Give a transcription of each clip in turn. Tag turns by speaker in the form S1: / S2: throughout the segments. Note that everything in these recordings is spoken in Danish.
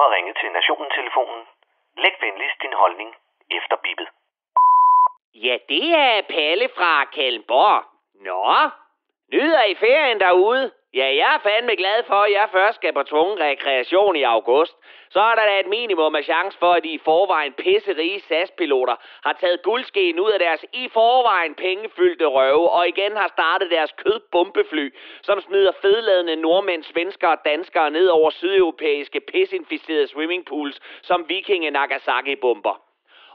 S1: har ringet til Nationen-telefonen. Læg venligst din holdning efter bippet.
S2: Ja, det er Palle fra Kalmborg. Nå, nyder I ferien derude? Ja, jeg er fandme glad for, at jeg først skal på tvungen rekreation i august. Så er der da et minimum af chance for, at de i forvejen pisserige SAS-piloter har taget guldskeen ud af deres i forvejen pengefyldte røve, og igen har startet deres kødbombefly, som smider fedladende nordmænd, svenskere og danskere ned over sydeuropæiske pisinficerede swimmingpools som vikinge Nagasaki-bomber.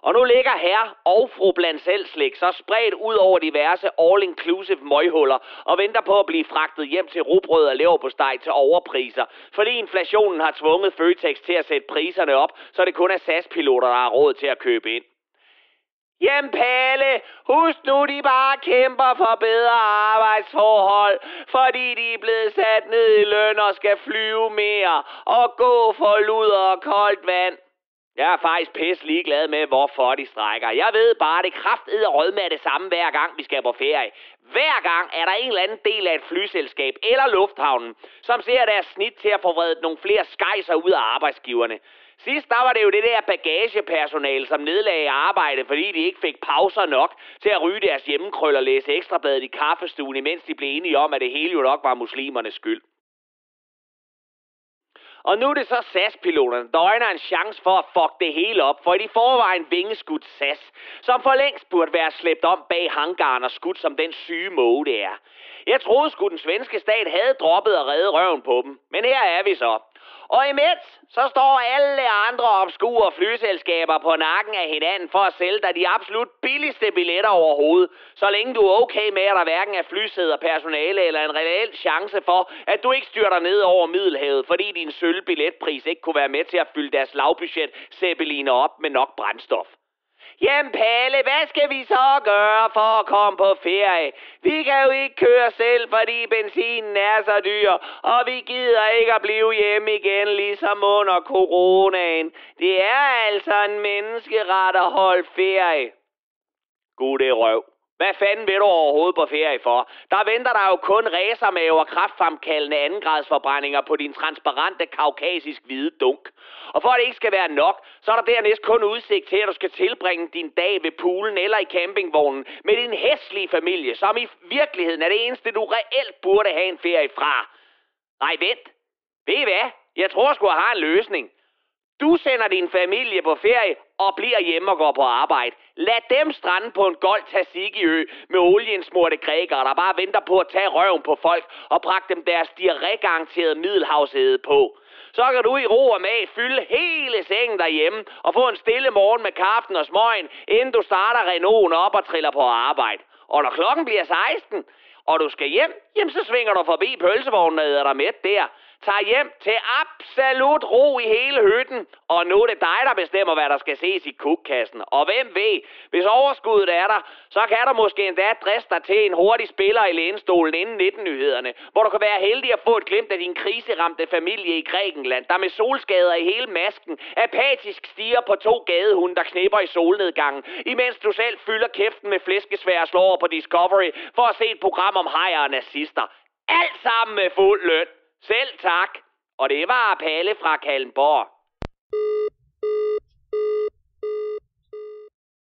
S2: Og nu ligger herr og fru blandt selv slik så spredt ud over diverse all-inclusive møghuller og venter på at blive fragtet hjem til rugbrød og leverpostej til overpriser, fordi inflationen har tvunget Føtex til at sætte priserne op, så det kun er SAS-piloter, der har råd til at købe ind. Jamen Palle, husk nu, de bare kæmper for bedre arbejdsforhold, fordi de er blevet sat ned i løn og skal flyve mere og gå for luder og koldt vand. Jeg er faktisk pisse ligeglad med, hvorfor de strækker. Jeg ved bare, det kraftede rød med det samme hver gang, vi skal på ferie. Hver gang er der en eller anden del af et flyselskab eller lufthavnen, som ser deres snit til at få vredet nogle flere skejser ud af arbejdsgiverne. Sidst der var det jo det der bagagepersonale, som nedlagde arbejde, fordi de ikke fik pauser nok til at ryge deres hjemmekrøl og læse ekstrabladet i kaffestuen, imens de blev enige om, at det hele jo nok var muslimernes skyld. Og nu er det så SAS-piloterne, der øjner en chance for at fuck det hele op, for i de forvejen vingeskudt SAS, som for længst burde være slæbt om bag hangaren og skudt som den syge måge det er. Jeg troede sgu den svenske stat havde droppet og reddet røven på dem, men her er vi så. Og imens, så står alle andre obskure flyselskaber på nakken af hinanden for at sælge dig de absolut billigste billetter overhovedet, så længe du er okay med, at der hverken er flysæder, personale eller en reel chance for, at du ikke styrter ned over Middelhavet, fordi din sølv billetpris ikke kunne være med til at fylde deres lavbudget zeppeliner op med nok brændstof. Jamen Palle, hvad skal vi så gøre for at komme på ferie? Vi kan jo ikke køre selv, fordi benzinen er så dyr, og vi gider ikke at blive hjemme igen, ligesom under coronaen. Det er altså en menneskeret at holde ferie. Gud, det er røv. Hvad fanden vil du overhovedet på ferie for? Der venter der jo kun racermave og kraftfremkaldende andengradsforbrændinger på din transparente kaukasisk hvide dunk. Og for at det ikke skal være nok, så er der dernæst kun udsigt til, at du skal tilbringe din dag ved poolen eller i campingvognen med din hæslige familie, som i virkeligheden er det eneste, du reelt burde have en ferie fra. Nej, vent. Ved I hvad? Jeg tror sgu, jeg har en løsning. Du sender din familie på ferie og bliver hjemme og går på arbejde. Lad dem strande på en gold Tasiki-ø med oliensmurte grækere, der bare venter på at tage røven på folk og brække dem deres diarrégaranterede middelhavsæde på. Så kan du i ro og mag fylde hele sengen derhjemme og få en stille morgen med kaffen og smøgen, inden du starter Renault'en op og triller på arbejde. Og når klokken bliver 16, og du skal hjem, jamen så svinger du forbi pølsevognen og æder dig med der tager hjem til absolut ro i hele hytten, og nu er det dig, der bestemmer, hvad der skal ses i kukkassen. Og hvem ved, hvis overskuddet er der, så kan der måske endda driste dig til en hurtig spiller i lænestolen inden 19-nyhederne, hvor du kan være heldig at få et glimt af din kriseramte familie i Grækenland, der med solskader i hele masken apatisk stiger på to gadehunde, der knipper i solnedgangen, imens du selv fylder kæften med flæskesvær og slår over på Discovery for at se et program om hajer og nazister. Alt sammen med fuld løn. Selv tak. Og det var Palle fra Kalmborg.